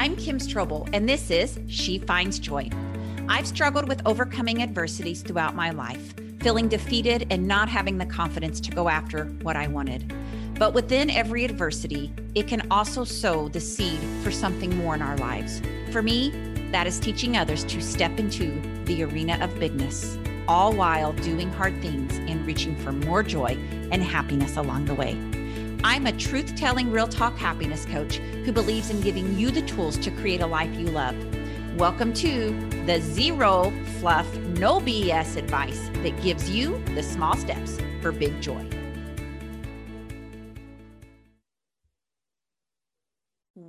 I'm Kim Strobel, and this is She Finds Joy. I've struggled with overcoming adversities throughout my life, feeling defeated and not having the confidence to go after what I wanted. But within every adversity, it can also sow the seed for something more in our lives. For me, that is teaching others to step into the arena of bigness, all while doing hard things and reaching for more joy and happiness along the way. I'm a truth telling, real talk happiness coach who believes in giving you the tools to create a life you love. Welcome to the Zero Fluff, No BS advice that gives you the small steps for big joy.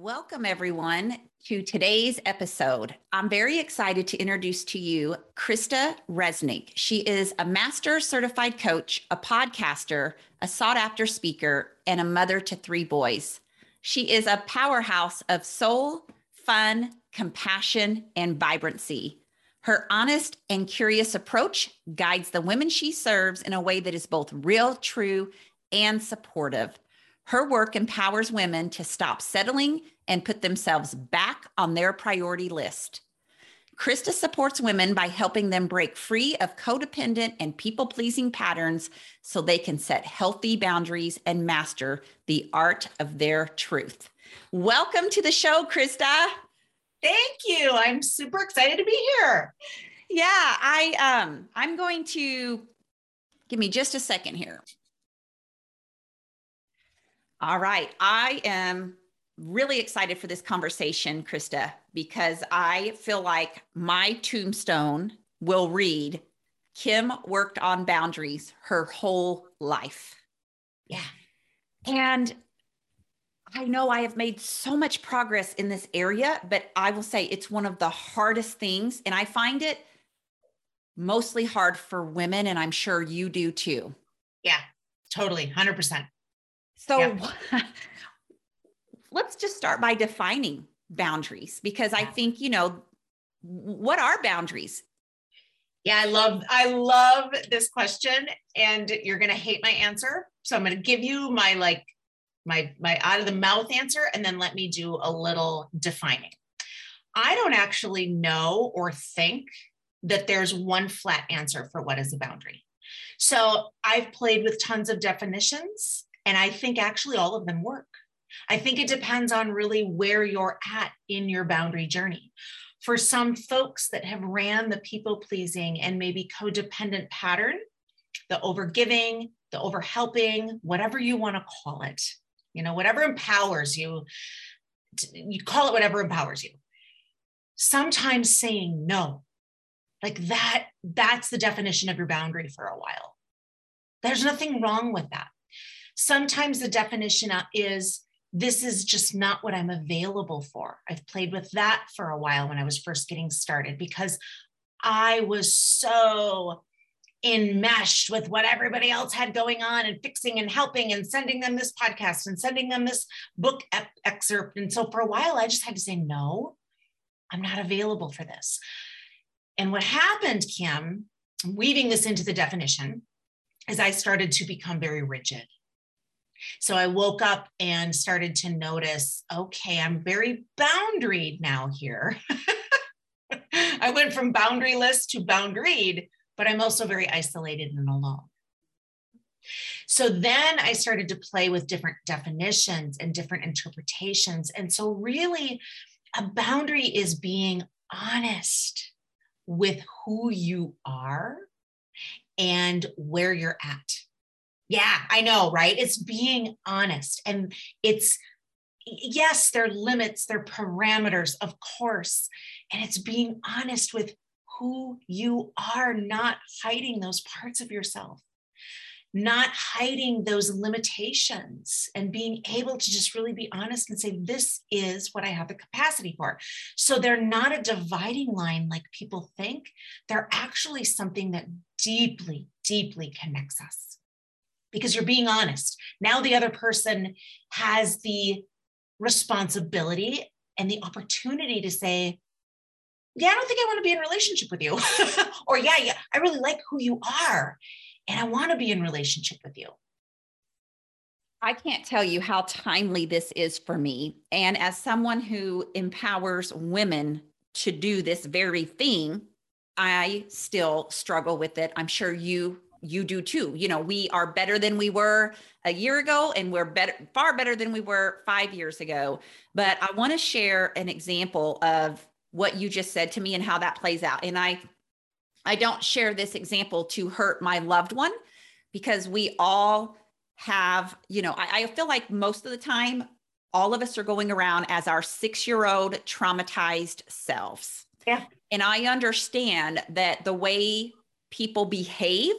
Welcome, everyone, to today's episode. I'm very excited to introduce to you Krista Resnick. She is a master certified coach, a podcaster, a sought after speaker, and a mother to three boys. She is a powerhouse of soul, fun, compassion, and vibrancy. Her honest and curious approach guides the women she serves in a way that is both real, true, and supportive. Her work empowers women to stop settling and put themselves back on their priority list. Krista supports women by helping them break free of codependent and people pleasing patterns so they can set healthy boundaries and master the art of their truth. Welcome to the show, Krista. Thank you. I'm super excited to be here. Yeah, I um I'm going to give me just a second here. All right. I am really excited for this conversation, Krista, because I feel like my tombstone will read Kim worked on boundaries her whole life. Yeah. And I know I have made so much progress in this area, but I will say it's one of the hardest things. And I find it mostly hard for women. And I'm sure you do too. Yeah, totally. 100%. So yeah. let's just start by defining boundaries because I think, you know, what are boundaries? Yeah, I love I love this question and you're going to hate my answer. So I'm going to give you my like my my out of the mouth answer and then let me do a little defining. I don't actually know or think that there's one flat answer for what is a boundary. So I've played with tons of definitions and I think actually all of them work. I think it depends on really where you're at in your boundary journey. For some folks that have ran the people pleasing and maybe codependent pattern, the overgiving, the overhelping, whatever you want to call it, you know, whatever empowers you, you call it whatever empowers you. Sometimes saying no, like that, that's the definition of your boundary for a while. There's nothing wrong with that. Sometimes the definition is this is just not what I'm available for. I've played with that for a while when I was first getting started because I was so enmeshed with what everybody else had going on and fixing and helping and sending them this podcast and sending them this book excerpt. And so for a while, I just had to say, no, I'm not available for this. And what happened, Kim, weaving this into the definition, is I started to become very rigid so I woke up and started to notice okay, I'm very boundaried now here. I went from boundaryless to boundaried, but I'm also very isolated and alone. So then I started to play with different definitions and different interpretations. And so, really, a boundary is being honest with who you are and where you're at. Yeah, I know, right? It's being honest. And it's, yes, there are limits, there are parameters, of course. And it's being honest with who you are, not hiding those parts of yourself, not hiding those limitations, and being able to just really be honest and say, This is what I have the capacity for. So they're not a dividing line like people think, they're actually something that deeply, deeply connects us because you're being honest. Now the other person has the responsibility and the opportunity to say, yeah, I don't think I want to be in relationship with you. or yeah, yeah, I really like who you are and I want to be in relationship with you. I can't tell you how timely this is for me. And as someone who empowers women to do this very thing, I still struggle with it. I'm sure you you do too. You know, we are better than we were a year ago and we're better far better than we were 5 years ago. But I want to share an example of what you just said to me and how that plays out. And I I don't share this example to hurt my loved one because we all have, you know, I, I feel like most of the time, all of us are going around as our six year old traumatized selves. Yeah. And I understand that the way people behave,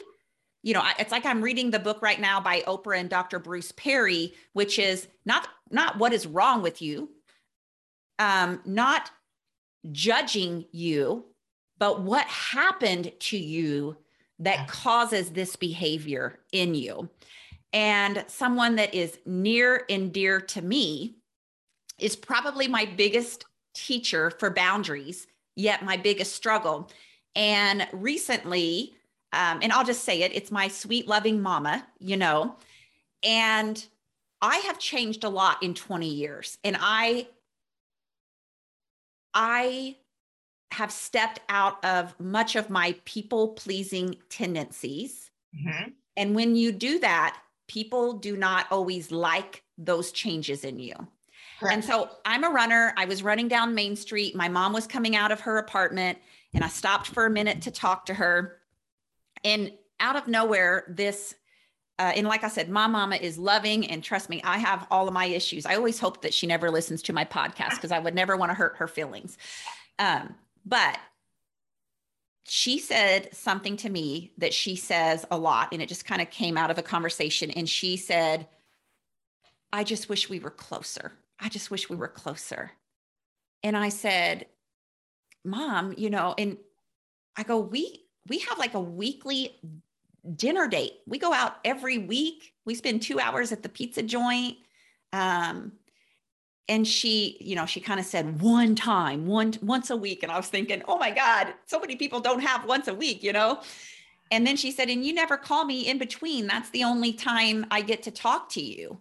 you know, it's like I'm reading the book right now by Oprah and Dr. Bruce Perry, which is not not what is wrong with you, um, not judging you, but what happened to you that causes this behavior in you. And someone that is near and dear to me is probably my biggest teacher for boundaries, yet my biggest struggle. And recently, um, and I'll just say it, it's my sweet, loving mama, you know, and I have changed a lot in 20 years. And I, I have stepped out of much of my people pleasing tendencies. Mm-hmm. And when you do that, people do not always like those changes in you. Correct. And so I'm a runner. I was running down Main Street. My mom was coming out of her apartment, and I stopped for a minute to talk to her. And out of nowhere, this, uh, and like I said, my mama is loving, and trust me, I have all of my issues. I always hope that she never listens to my podcast because I would never want to hurt her feelings. Um, but she said something to me that she says a lot, and it just kind of came out of a conversation. And she said, I just wish we were closer. I just wish we were closer. And I said, Mom, you know, and I go, we we have like a weekly dinner date. We go out every week. We spend two hours at the pizza joint. Um, and she you know she kind of said one time one once a week and i was thinking oh my god so many people don't have once a week you know and then she said and you never call me in between that's the only time i get to talk to you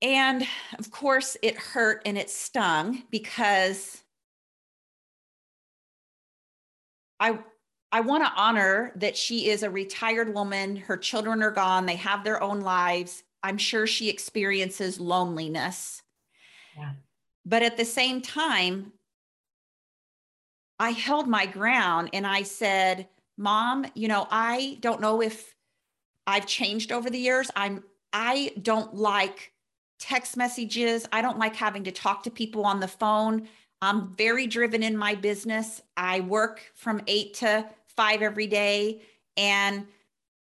and of course it hurt and it stung because i I want to honor that she is a retired woman. Her children are gone. They have their own lives. I'm sure she experiences loneliness. Yeah. But at the same time, I held my ground and I said, Mom, you know, I don't know if I've changed over the years. I'm I don't like text messages. I don't like having to talk to people on the phone. I'm very driven in my business. I work from 8 to 5 every day and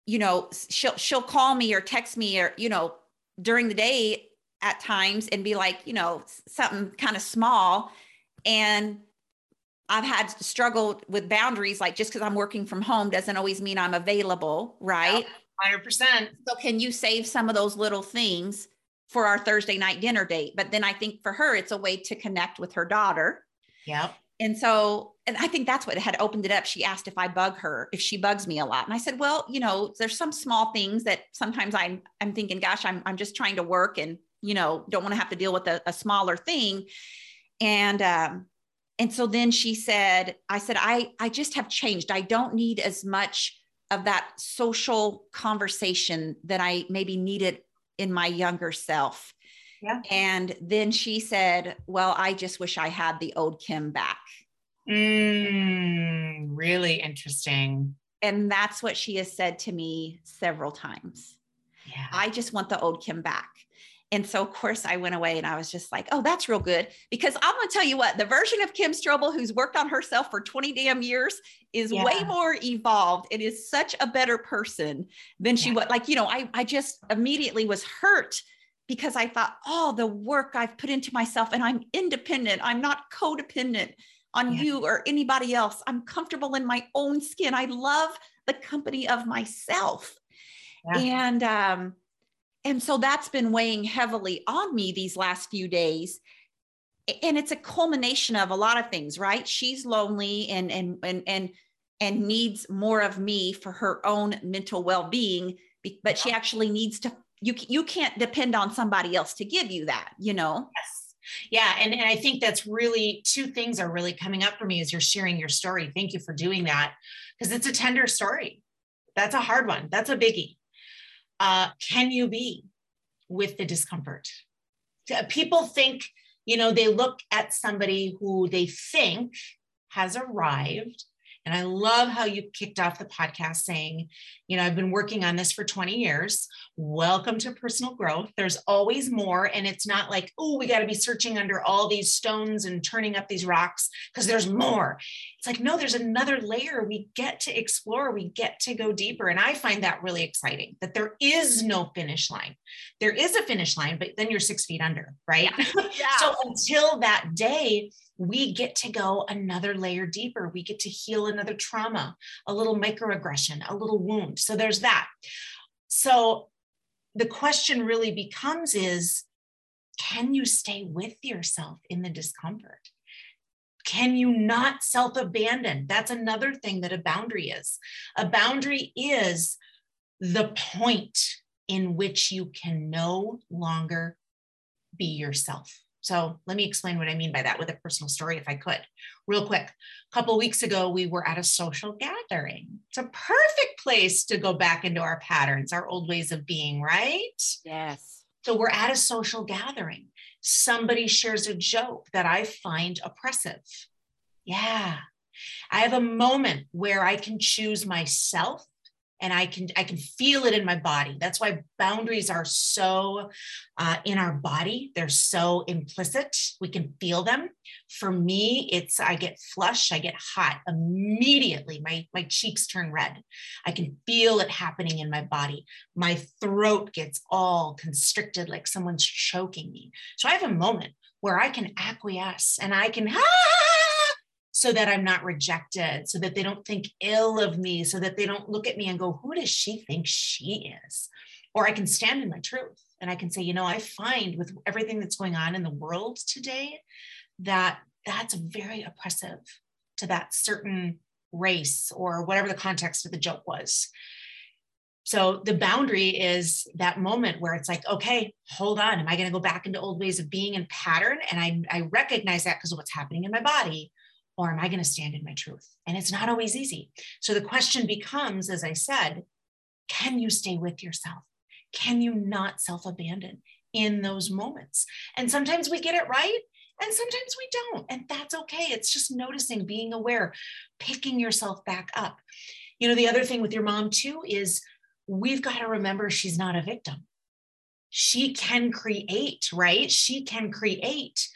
you know she'll she'll call me or text me or you know during the day at times and be like you know something kind of small and I've had struggled with boundaries like just because I'm working from home doesn't always mean I'm available, right? 100%. So can you save some of those little things for our Thursday night dinner date? But then I think for her it's a way to connect with her daughter. Yep. And so, and I think that's what had opened it up. She asked if I bug her, if she bugs me a lot. And I said, well, you know, there's some small things that sometimes I'm, I'm thinking, gosh, I'm, I'm just trying to work and, you know, don't want to have to deal with a, a smaller thing. And, um, and so then she said, I said, I, I just have changed. I don't need as much of that social conversation that I maybe needed in my younger self. Yeah. And then she said, Well, I just wish I had the old Kim back. Mm, really interesting. And that's what she has said to me several times. Yeah. I just want the old Kim back. And so, of course, I went away and I was just like, oh, that's real good. Because I'm going to tell you what, the version of Kim Strobel who's worked on herself for 20 damn years is yeah. way more evolved and is such a better person than she yeah. was. Like, you know, I, I just immediately was hurt because I thought, oh, the work I've put into myself and I'm independent. I'm not codependent on yeah. you or anybody else. I'm comfortable in my own skin. I love the company of myself. And um and so that's been weighing heavily on me these last few days. And it's a culmination of a lot of things, right? She's lonely and and and and and needs more of me for her own mental well-being, but she actually needs to you you can't depend on somebody else to give you that you know? Yes. Yeah and, and i think that's really two things are really coming up for me as you're sharing your story. Thank you for doing that because it's a tender story. That's a hard one. That's a biggie uh, can you be with the discomfort? People think you know they look at somebody who they think has arrived. And I love how you kicked off the podcast saying, you know, I've been working on this for 20 years. Welcome to personal growth. There's always more. And it's not like, oh, we got to be searching under all these stones and turning up these rocks because there's more. It's like, no, there's another layer we get to explore, we get to go deeper. And I find that really exciting that there is no finish line. There is a finish line, but then you're six feet under, right? Yeah. so until that day, we get to go another layer deeper. We get to heal another trauma, a little microaggression, a little wound. So there's that. So the question really becomes is can you stay with yourself in the discomfort? Can you not self abandon? That's another thing that a boundary is. A boundary is the point in which you can no longer be yourself. So let me explain what I mean by that with a personal story, if I could, real quick. A couple weeks ago, we were at a social gathering. It's a perfect place to go back into our patterns, our old ways of being, right? Yes. So we're at a social gathering. Somebody shares a joke that I find oppressive. Yeah. I have a moment where I can choose myself and i can i can feel it in my body. That's why boundaries are so uh, in our body. They're so implicit. We can feel them. For me it's i get flush i get hot immediately. My my cheeks turn red. I can feel it happening in my body. My throat gets all constricted like someone's choking me. So i have a moment where i can acquiesce and i can ah! So that I'm not rejected, so that they don't think ill of me, so that they don't look at me and go, Who does she think she is? Or I can stand in my truth and I can say, You know, I find with everything that's going on in the world today that that's very oppressive to that certain race or whatever the context of the joke was. So the boundary is that moment where it's like, okay, hold on. Am I going to go back into old ways of being and pattern? And I, I recognize that because of what's happening in my body or am I going to stand in my truth? And it's not always easy. So the question becomes, as I said, can you stay with yourself? Can you not self abandon in those moments? And sometimes we get it right. And sometimes we don't. And that's okay. It's just noticing, being aware, picking yourself back up. You know, the other thing with your mom, too, is we've got to remember she's not a victim. She can create, right? She can create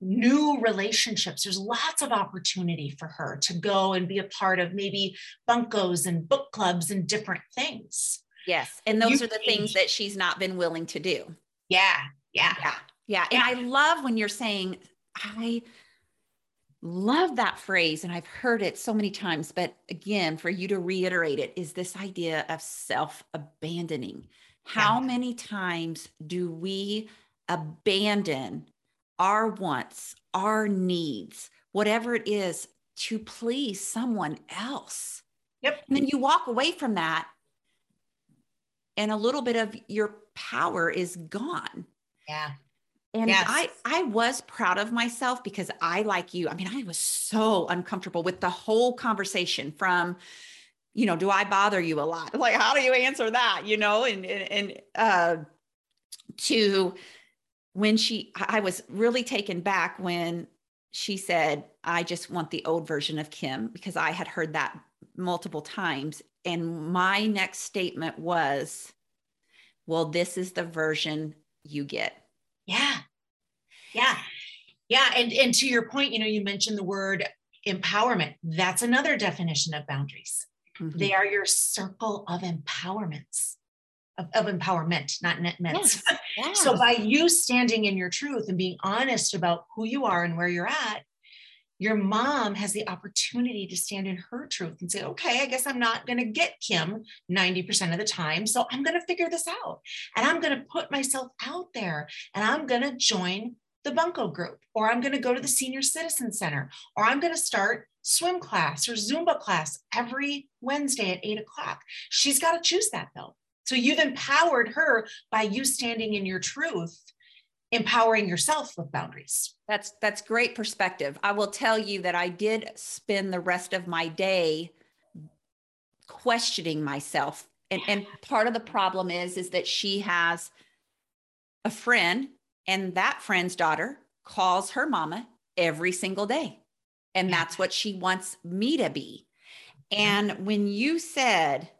new relationships. There's lots of opportunity for her to go and be a part of maybe bunkos and book clubs and different things. Yes. And those you are the things that she's not been willing to do. Yeah. Yeah. Yeah. Yeah. And I love when you're saying, I love that phrase. And I've heard it so many times. But again, for you to reiterate it, is this idea of self abandoning. How yeah. many times do we abandon our wants, our needs, whatever it is, to please someone else. Yep. And then you walk away from that, and a little bit of your power is gone. Yeah. And yes. I I was proud of myself because I like you. I mean, I was so uncomfortable with the whole conversation from you know, do I bother you a lot? Like how do you answer that, you know? And and, and uh to when she i was really taken back when she said i just want the old version of kim because i had heard that multiple times. And my next statement was well this is the version you get. Yeah. Yeah. Yeah. And and to your point you know you mentioned the word empowerment. That's another definition of boundaries. Mm-hmm. they are your circle of empowerments of, of empowerment, not net Yes. Yes. so by you standing in your truth and being honest about who you are and where you're at, your mom has the opportunity to stand in her truth and say, okay, I guess I'm not going to get Kim 90% of the time. So I'm going to figure this out. And I'm going to put myself out there and I'm going to join the Bunko group, or I'm going to go to the Senior Citizen Center, or I'm going to start swim class or Zumba class every Wednesday at eight o'clock. She's got to choose that though. So you've empowered her by you standing in your truth, empowering yourself with boundaries. That's that's great perspective. I will tell you that I did spend the rest of my day questioning myself. And, and part of the problem is is that she has a friend and that friend's daughter calls her mama every single day. And that's what she wants me to be. And when you said,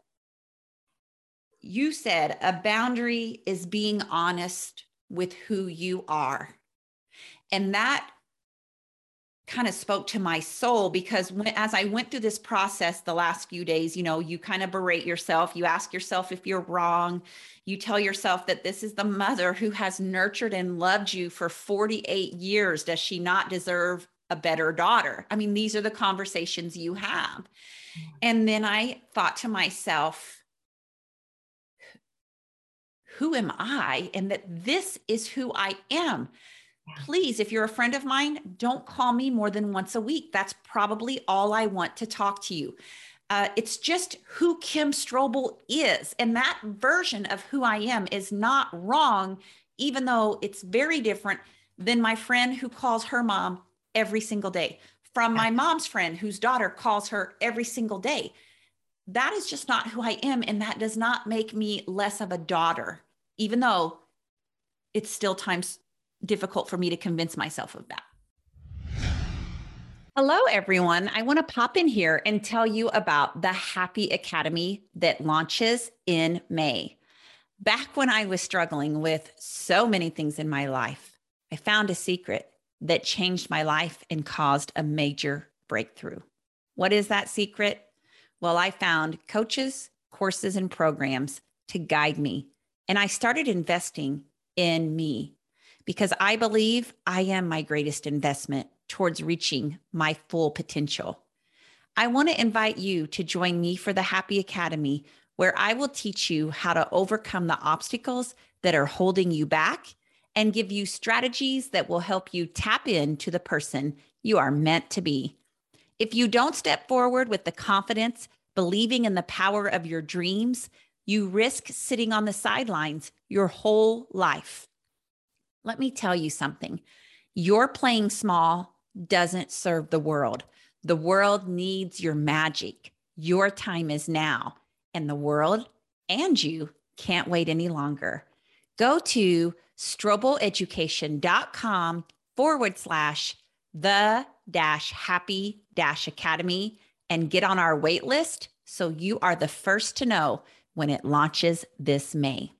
you said a boundary is being honest with who you are. And that kind of spoke to my soul because when, as I went through this process the last few days, you know, you kind of berate yourself, you ask yourself if you're wrong, you tell yourself that this is the mother who has nurtured and loved you for 48 years. Does she not deserve a better daughter? I mean, these are the conversations you have. Mm. And then I thought to myself, who am I? And that this is who I am. Please, if you're a friend of mine, don't call me more than once a week. That's probably all I want to talk to you. Uh, it's just who Kim Strobel is. And that version of who I am is not wrong, even though it's very different than my friend who calls her mom every single day, from my mom's friend whose daughter calls her every single day. That is just not who I am. And that does not make me less of a daughter, even though it's still times difficult for me to convince myself of that. Hello, everyone. I want to pop in here and tell you about the Happy Academy that launches in May. Back when I was struggling with so many things in my life, I found a secret that changed my life and caused a major breakthrough. What is that secret? Well, I found coaches, courses, and programs to guide me. And I started investing in me because I believe I am my greatest investment towards reaching my full potential. I want to invite you to join me for the Happy Academy, where I will teach you how to overcome the obstacles that are holding you back and give you strategies that will help you tap into the person you are meant to be. If you don't step forward with the confidence, believing in the power of your dreams, you risk sitting on the sidelines your whole life. Let me tell you something. Your playing small doesn't serve the world. The world needs your magic. Your time is now, and the world and you can't wait any longer. Go to strobeleducation.com forward slash the dash happy dash academy and get on our wait list so you are the first to know when it launches this May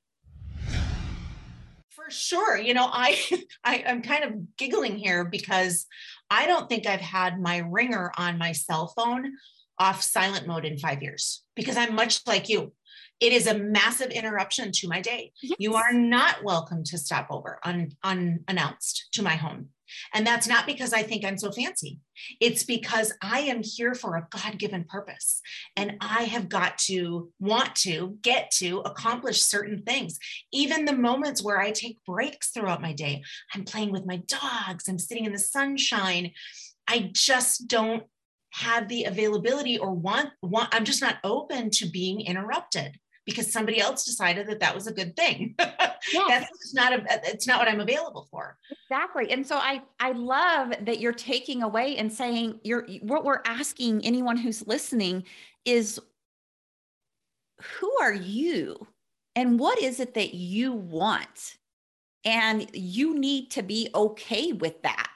For sure. You know, I, I I'm kind of giggling here because I don't think I've had my ringer on my cell phone off silent mode in five years because I'm much like you. It is a massive interruption to my day. Yes. You are not welcome to stop over un, unannounced to my home. And that's not because I think I'm so fancy. It's because I am here for a God given purpose. And I have got to want to get to accomplish certain things. Even the moments where I take breaks throughout my day, I'm playing with my dogs, I'm sitting in the sunshine. I just don't have the availability or want, want I'm just not open to being interrupted because somebody else decided that that was a good thing. Yes. That's not a, it's not what I'm available for. Exactly. And so I, I love that you're taking away and saying you're, what we're asking anyone who's listening is who are you and what is it that you want? And you need to be okay with that.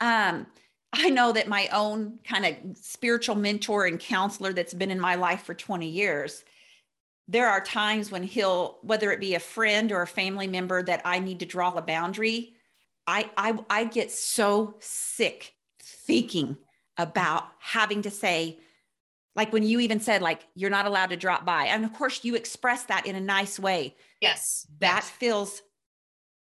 Um, I know that my own kind of spiritual mentor and counselor that's been in my life for 20 years, there are times when he'll whether it be a friend or a family member that i need to draw a boundary i i, I get so sick thinking about having to say like when you even said like you're not allowed to drop by. And of course you express that in a nice way. Yes that yes. feels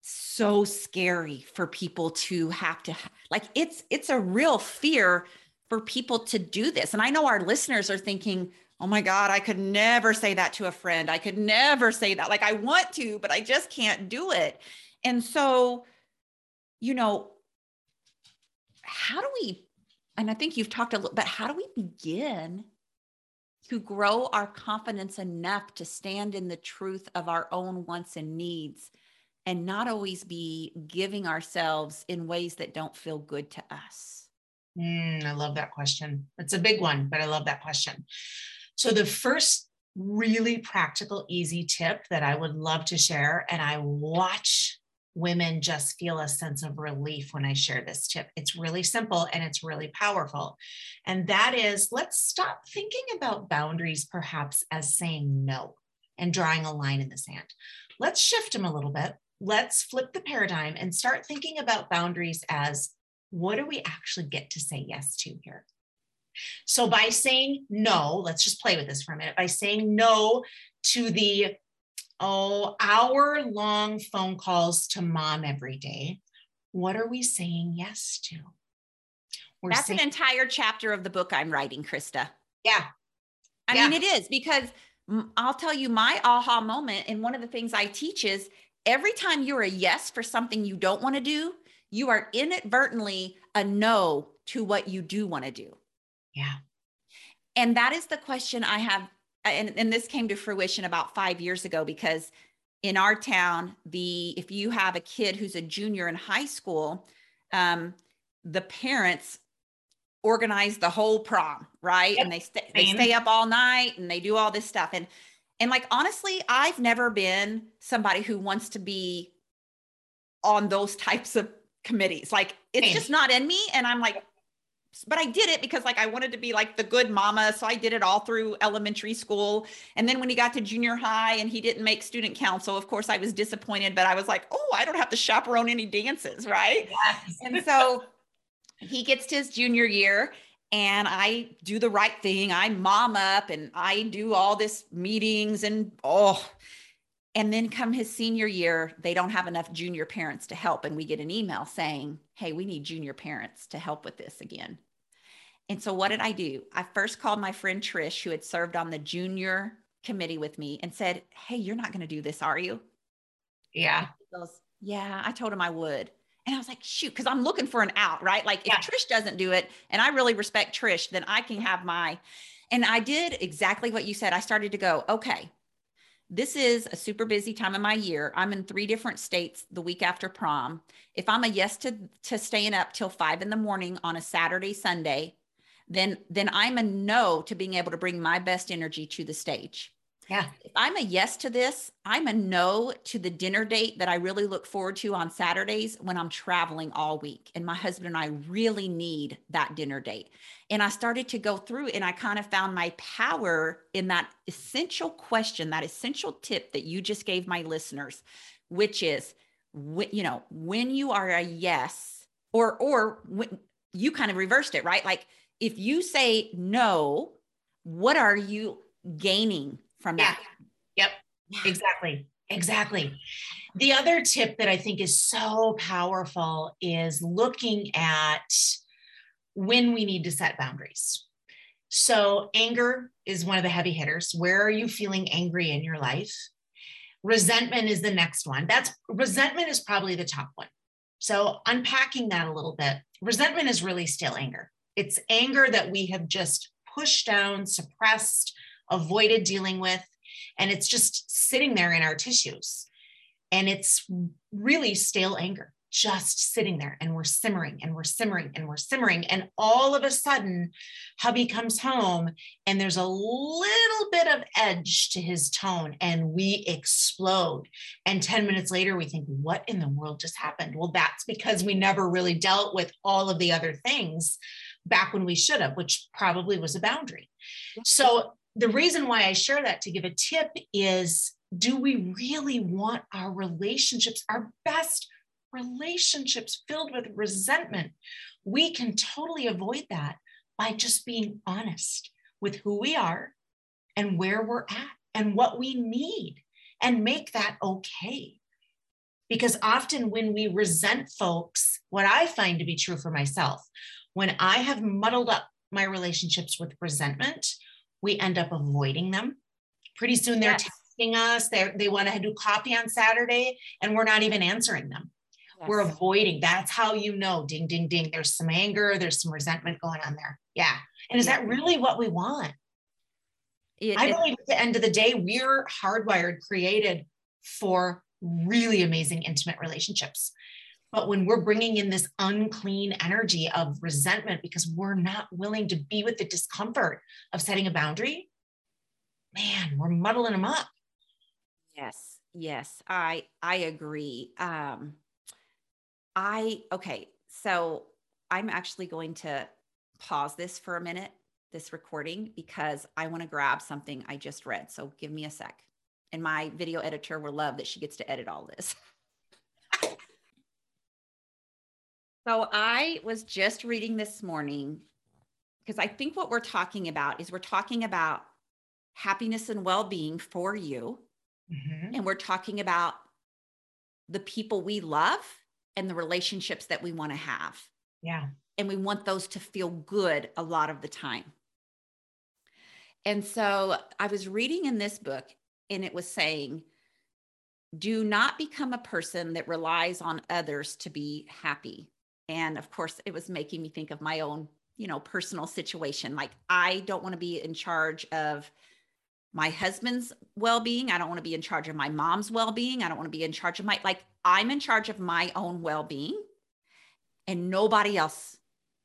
so scary for people to have to like it's it's a real fear for people to do this. And i know our listeners are thinking oh my God, I could never say that to a friend. I could never say that. Like I want to, but I just can't do it. And so, you know, how do we, and I think you've talked a little, but how do we begin to grow our confidence enough to stand in the truth of our own wants and needs and not always be giving ourselves in ways that don't feel good to us? Mm, I love that question. It's a big one, but I love that question. So, the first really practical, easy tip that I would love to share, and I watch women just feel a sense of relief when I share this tip. It's really simple and it's really powerful. And that is let's stop thinking about boundaries perhaps as saying no and drawing a line in the sand. Let's shift them a little bit. Let's flip the paradigm and start thinking about boundaries as what do we actually get to say yes to here? So by saying no, let's just play with this for a minute. By saying no to the oh, hour long phone calls to mom every day, what are we saying yes to? We're That's saying- an entire chapter of the book I'm writing, Krista. Yeah. I yeah. mean, it is because I'll tell you my aha moment. And one of the things I teach is every time you're a yes for something you don't want to do, you are inadvertently a no to what you do want to do. Yeah. And that is the question I have. And, and this came to fruition about five years ago because in our town, the if you have a kid who's a junior in high school, um, the parents organize the whole prom, right? Yep. And they stay they stay up all night and they do all this stuff. And and like honestly, I've never been somebody who wants to be on those types of committees. Like it's Same. just not in me. And I'm like, but I did it because like I wanted to be like the good mama. So I did it all through elementary school. And then when he got to junior high and he didn't make student council, of course I was disappointed, but I was like, oh, I don't have to chaperone any dances, right? Yes. and so he gets to his junior year and I do the right thing. I mom up and I do all this meetings and oh, and then come his senior year, they don't have enough junior parents to help. And we get an email saying, Hey, we need junior parents to help with this again. And so what did I do? I first called my friend Trish, who had served on the junior committee with me, and said, Hey, you're not going to do this, are you? Yeah. Goes, yeah, I told him I would. And I was like, shoot, because I'm looking for an out, right? Like if. Trish doesn't do it, and I really respect Trish, then I can have my. And I did exactly what you said. I started to go, okay, this is a super busy time of my year. I'm in three different states the week after prom. If I'm a yes to, to staying up till five in the morning on a Saturday, Sunday, then then I'm a no to being able to bring my best energy to the stage. Yeah. If I'm a yes to this, I'm a no to the dinner date that I really look forward to on Saturdays when I'm traveling all week. And my husband and I really need that dinner date. And I started to go through and I kind of found my power in that essential question, that essential tip that you just gave my listeners, which is, you know, when you are a yes, or, or when you kind of reversed it, right? Like if you say no, what are you gaining from yeah. that. Yep. Exactly. Exactly. The other tip that I think is so powerful is looking at when we need to set boundaries. So, anger is one of the heavy hitters. Where are you feeling angry in your life? Resentment is the next one. That's resentment is probably the top one. So, unpacking that a little bit, resentment is really still anger. It's anger that we have just pushed down, suppressed, avoided dealing with. And it's just sitting there in our tissues. And it's really stale anger, just sitting there. And we're simmering and we're simmering and we're simmering. And all of a sudden, hubby comes home and there's a little bit of edge to his tone and we explode. And 10 minutes later, we think, what in the world just happened? Well, that's because we never really dealt with all of the other things back when we should have, which probably was a boundary. So the reason why I share that to give a tip is do we really want our relationships, our best relationships filled with resentment? We can totally avoid that by just being honest with who we are and where we're at and what we need and make that okay. Because often when we resent folks, what I find to be true for myself, when I have muddled up my relationships with resentment, we end up avoiding them. Pretty soon they're yes. texting us, they they want to do coffee on Saturday, and we're not even answering them. Yes. We're avoiding. That's how you know, ding, ding, ding. There's some anger, there's some resentment going on there. Yeah. And is that really what we want? It, I believe at the end of the day, we're hardwired, created for really amazing intimate relationships. But when we're bringing in this unclean energy of resentment because we're not willing to be with the discomfort of setting a boundary, man, we're muddling them up. Yes, yes, I I agree. Um, I okay, so I'm actually going to pause this for a minute, this recording, because I want to grab something I just read. So give me a sec. And my video editor will love that she gets to edit all this. So I was just reading this morning because I think what we're talking about is we're talking about happiness and well being for you. Mm-hmm. And we're talking about the people we love and the relationships that we want to have. Yeah. And we want those to feel good a lot of the time. And so I was reading in this book, and it was saying, do not become a person that relies on others to be happy and of course it was making me think of my own you know personal situation. Like i don't want to be in charge of my husband's well-being. I don't want to be in charge of my mom's well-being. I don't want to be in charge of my like i'm in charge of my own well-being and nobody else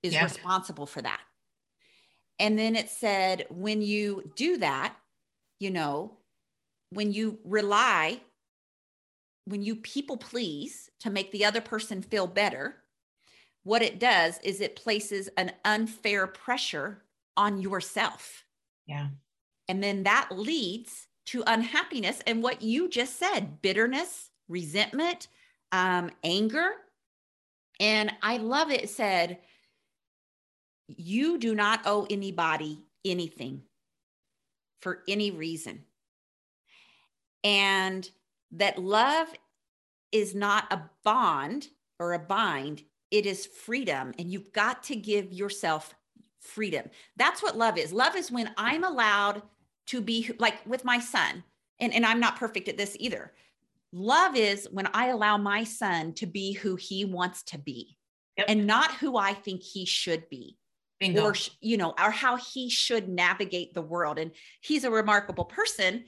is yeah. responsible for that. And then it said when you do that you know when you rely when you people please to make the other person feel better what it does is it places an unfair pressure on yourself. Yeah. And then that leads to unhappiness and what you just said bitterness, resentment, um, anger. And I love it, it said, you do not owe anybody anything for any reason. And that love is not a bond or a bind, it is freedom and you've got to give yourself freedom that's what love is love is when i'm allowed to be like with my son and, and i'm not perfect at this either love is when i allow my son to be who he wants to be yep. and not who i think he should be Bingo. or you know or how he should navigate the world and he's a remarkable person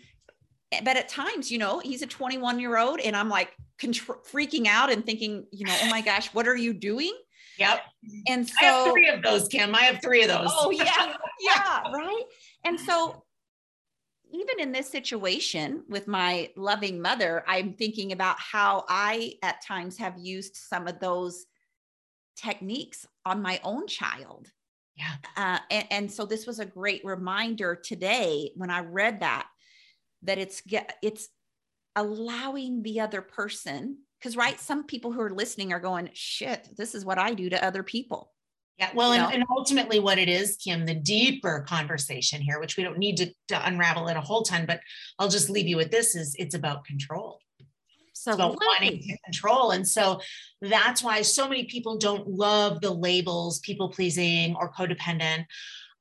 but at times you know he's a 21 year old and i'm like contr- freaking out and thinking, you know, oh my gosh, what are you doing? Yep. And so I have three of those, Kim. I have three of those. Oh, yeah. Yeah. right. And so even in this situation with my loving mother, I'm thinking about how I at times have used some of those techniques on my own child. Yeah. Uh, and, and so this was a great reminder today when I read that, that it's get it's allowing the other person because mm. right some people who are listening are going shit this is what i do to other people yeah well and, and, ultimately what it is kim the deeper conversation here which we don't need to, to unravel it a whole ton but i'll just leave you with this is it's about control. So about wanting to control and so that's why so many people don't love the labels people pleasing or codependent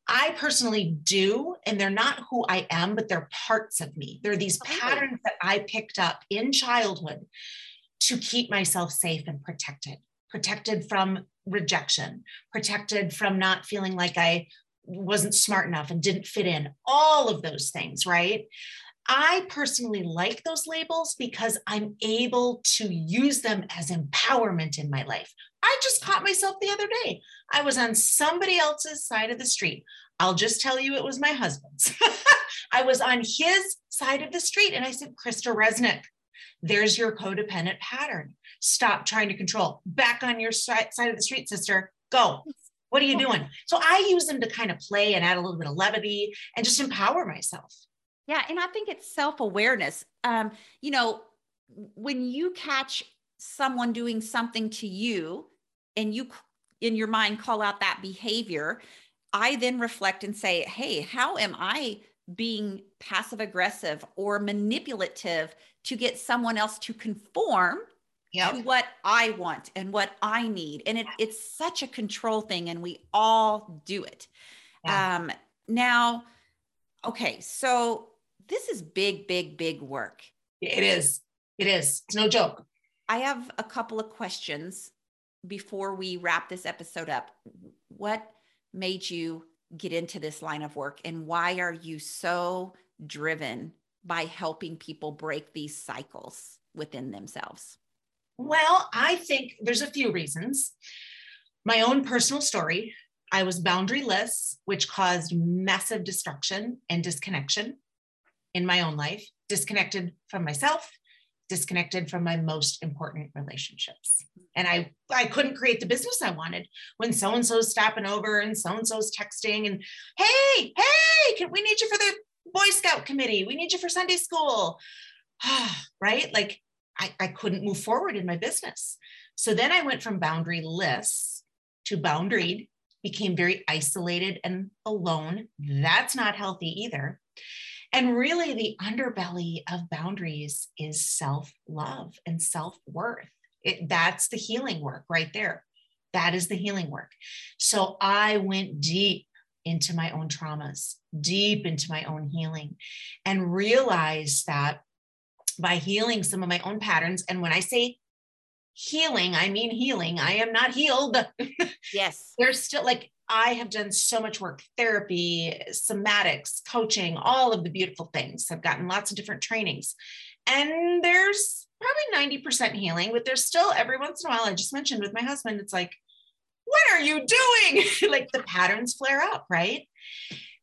I personally do, and they're not who I am, but they're parts of me. They're these okay. patterns that I picked up in childhood to keep myself safe and protected, protected from rejection, protected from not feeling like I wasn't smart enough and didn't fit in, all of those things, right? I personally like those labels because I'm able to use them as empowerment in my life. I just caught myself the other day. I was on somebody else's side of the street. I'll just tell you it was my husband's. I was on his side of the street and I said, Krista Resnick, there's your codependent pattern. Stop trying to control. Back on your side of the street, sister. Go. What are you doing? So I use them to kind of play and add a little bit of levity and just empower myself. Yeah, and I think it's self awareness. Um, you know, when you catch someone doing something to you and you in your mind call out that behavior, I then reflect and say, hey, how am I being passive aggressive or manipulative to get someone else to conform yep. to what I want and what I need? And it, it's such a control thing, and we all do it. Yeah. Um, now, okay, so this is big, big, big work. It is. It is. It's no joke. I have a couple of questions before we wrap this episode up. What made you get into this line of work and why are you so driven by helping people break these cycles within themselves? Well, I think there's a few reasons. My own personal story I was boundaryless, which caused massive destruction and disconnection in my own life, disconnected from myself, disconnected from my most important relationships. And I I couldn't create the business I wanted when so and so's stopping over and so and so's texting and hey, hey, can we need you for the Boy Scout committee? We need you for Sunday school. right? Like I, I couldn't move forward in my business. So then I went from boundaryless to boundaried, became very isolated and alone. That's not healthy either. And really, the underbelly of boundaries is self love and self worth. That's the healing work right there. That is the healing work. So I went deep into my own traumas, deep into my own healing, and realized that by healing some of my own patterns. And when I say healing, I mean healing. I am not healed. Yes. There's still like, I have done so much work therapy, somatics, coaching, all of the beautiful things. I've gotten lots of different trainings. And there's probably 90% healing, but there's still every once in a while, I just mentioned with my husband, it's like, what are you doing? like the patterns flare up, right?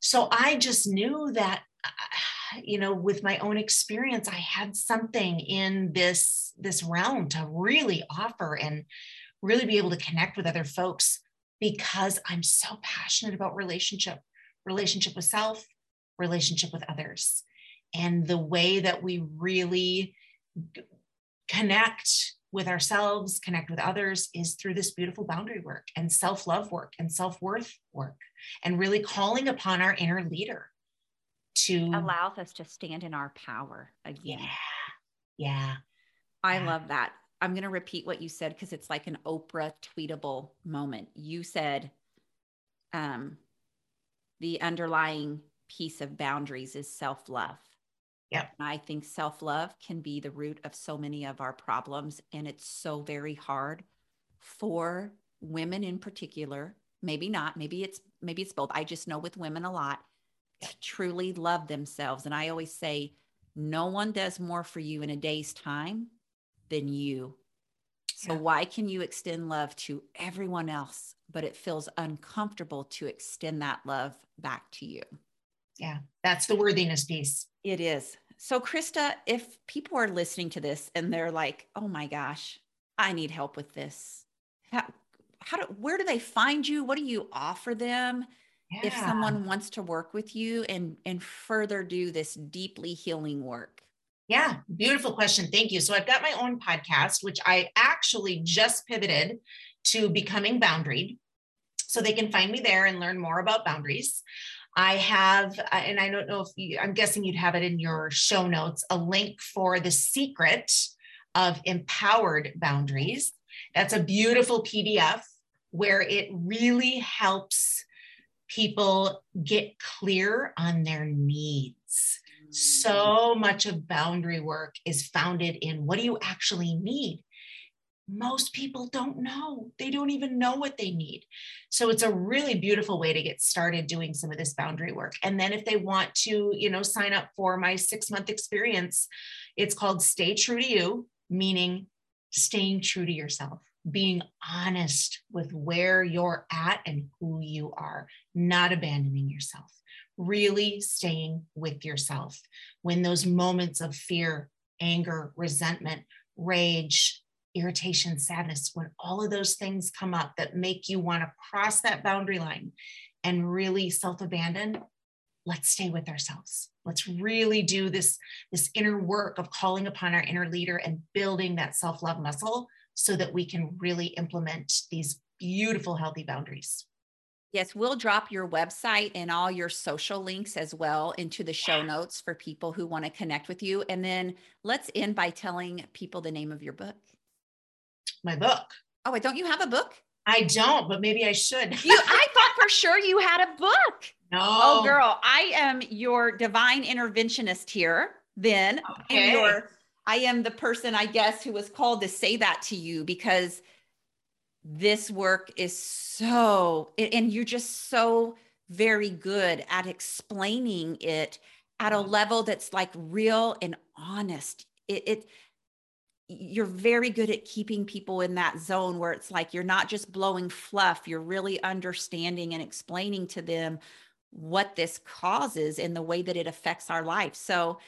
So I just knew that uh, you know with my own experience i had something in this this realm to really offer and really be able to connect with other folks because i'm so passionate about relationship relationship with self relationship with others. And the way that we really connect with ourselves connect with others is through this beautiful boundary work and self-love work and self-worth work and really calling upon our inner leader to allows us to stand in our power again. Yeah. Yeah. I yeah. love that. I'm going to repeat what you said because it's like an Oprah tweetable moment. You said um, the underlying piece of boundaries is self love. Yep. And I think self love can be the root of so many of our problems. And it's so very hard for women in particular. Maybe not. Maybe it's maybe it's both. I just know with women a lot truly love themselves. And I always say, no one does more for you in a day's time than you. So, yeah. why can you extend love to everyone else, but it feels uncomfortable to extend that love back to you? Yeah, that's the worthiness piece. It is. So, Krista, if people are listening to this and they're like, oh my gosh, I need help with this, how, how do, where do they find you? What do you offer them? Yeah. if someone wants to work with you and and further do this deeply healing work. Yeah beautiful question. Thank you. So i've got my own podcast which i actually just pivoted to becoming boundaried. So they can find me there and learn more about boundaries. I have, uh, and I don't know if you, I'm guessing you'd have it in your show notes, a link for the secret of empowered boundaries. That's a beautiful PDF where it really helps people get clear on their needs. Mm. So much of boundary work is founded in what do you actually need? Most people don't know. They don't even know what they need. So it's a really beautiful way to get started doing some of this boundary work. And then if they want to, you know, sign up for my 6-month experience, it's called Stay True to You, meaning staying true to yourself being honest with where you're at and who you are, not abandoning yourself, really staying with yourself. When those moments of fear, anger, resentment, rage, irritation, sadness, when all of those things come up that make you want to cross that boundary line and really self abandon, let's stay with ourselves. Let's really do this, this inner work of calling upon our inner leader and building that self love muscle so that we can really implement these beautiful, healthy boundaries. Yes, we'll drop your website and all your social links as well into the show notes for people who want to connect with you. And then let's end by telling people the name of your book. My book. Oh, wait, don't you have a book? I don't, but maybe I should. you, I thought for sure you had a book. No. Oh, girl, I am your divine interventionist here. Then, okay. and your I am the person, I guess, who was called to say that to you because this work is so, and you're just so very good at explaining it at a mm-hmm. level that's like real and honest. It, it you're very good at keeping people in that zone where it's like you're not just blowing fluff, you're really understanding and explaining to them what this causes and the way that it affects our life. So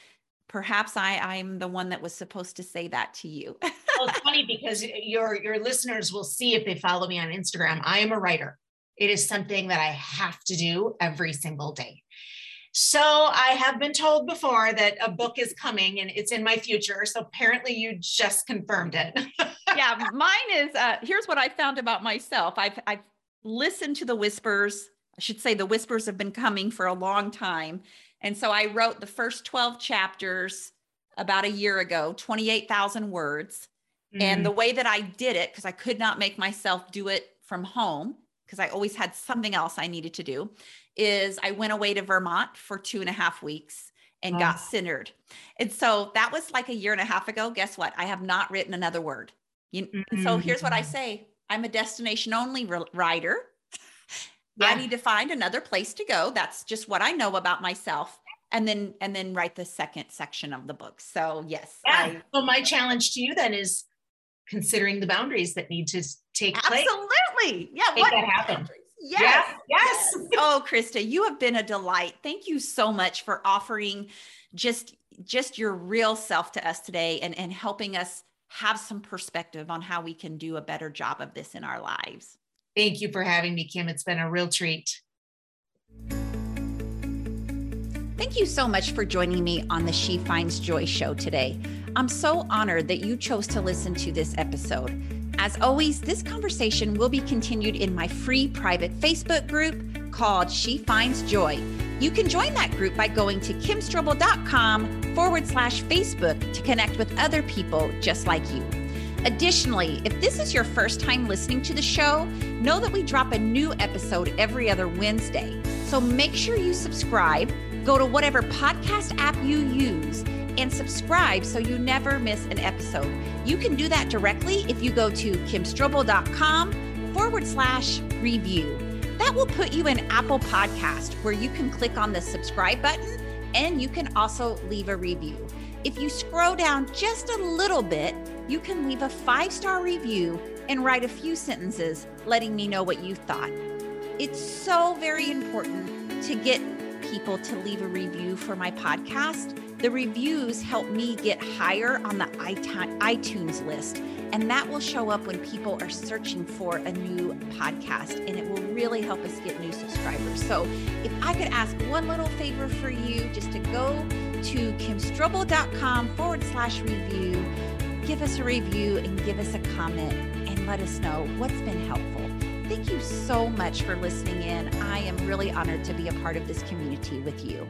perhaps I, I'm the one that was supposed to say that to you. well, it's funny because your your listeners will see if they follow me on Instagram. I am a writer. It is something that I have to do every single day. So I have been told before that a book is coming and it's in my future. So apparently you just confirmed it. yeah, mine is uh, here's what I found about myself. I've I've listened to the whispers. I should say the whispers have been coming for a long time. And so I wrote the first 12 chapters about a year ago, 28,000 words. Mm. And the way that I did it, because I could not make myself do it from home, because I always had something else I needed to do, is I went away to Vermont for two and a half weeks and oh. got centered. And so that was like a year and a half ago. Guess what? I have not written another word. You, mm-hmm. So here's what I mm-hmm. say I'm a destination only writer. Yeah. I need to find another place to go. That's just what I know about myself. And then and then write the second section of the book. So yes. Yeah. I, so my challenge to you then is considering the boundaries that need to take absolutely. place. Absolutely. Yeah. Make what that happen. Yes. Yes. yes. oh, Krista, you have been a delight. Thank you so much for offering just just your real self to us today and, and helping us have some perspective on how we can do a better job of this in our lives. Thank you for having me, Kim. It's been a real treat. Thank you so much for joining me on the She Finds Joy show today. I'm so honored that you chose to listen to this episode. As always, this conversation will be continued in my free private Facebook group called She Finds Joy. You can join that group by going to kimstrobel.com forward slash Facebook to connect with other people just like you. Additionally, if this is your first time listening to the show, know that we drop a new episode every other Wednesday. So make sure you subscribe, go to whatever podcast app you use, and subscribe so you never miss an episode. You can do that directly if you go to kimstrobel.com forward slash review. That will put you in Apple Podcast where you can click on the subscribe button and you can also leave a review. If you scroll down just a little bit, you can leave a five star review and write a few sentences letting me know what you thought. It's so very important to get people to leave a review for my podcast the reviews help me get higher on the iTunes list, and that will show up when people are searching for a new podcast, and it will really help us get new subscribers. So, if I could ask one little favor for you, just to go to kimstrobel.com forward slash review, give us a review, and give us a comment, let us know what's been helpful. Thank you so much for listening in. I am really honored to be a part of this community with you.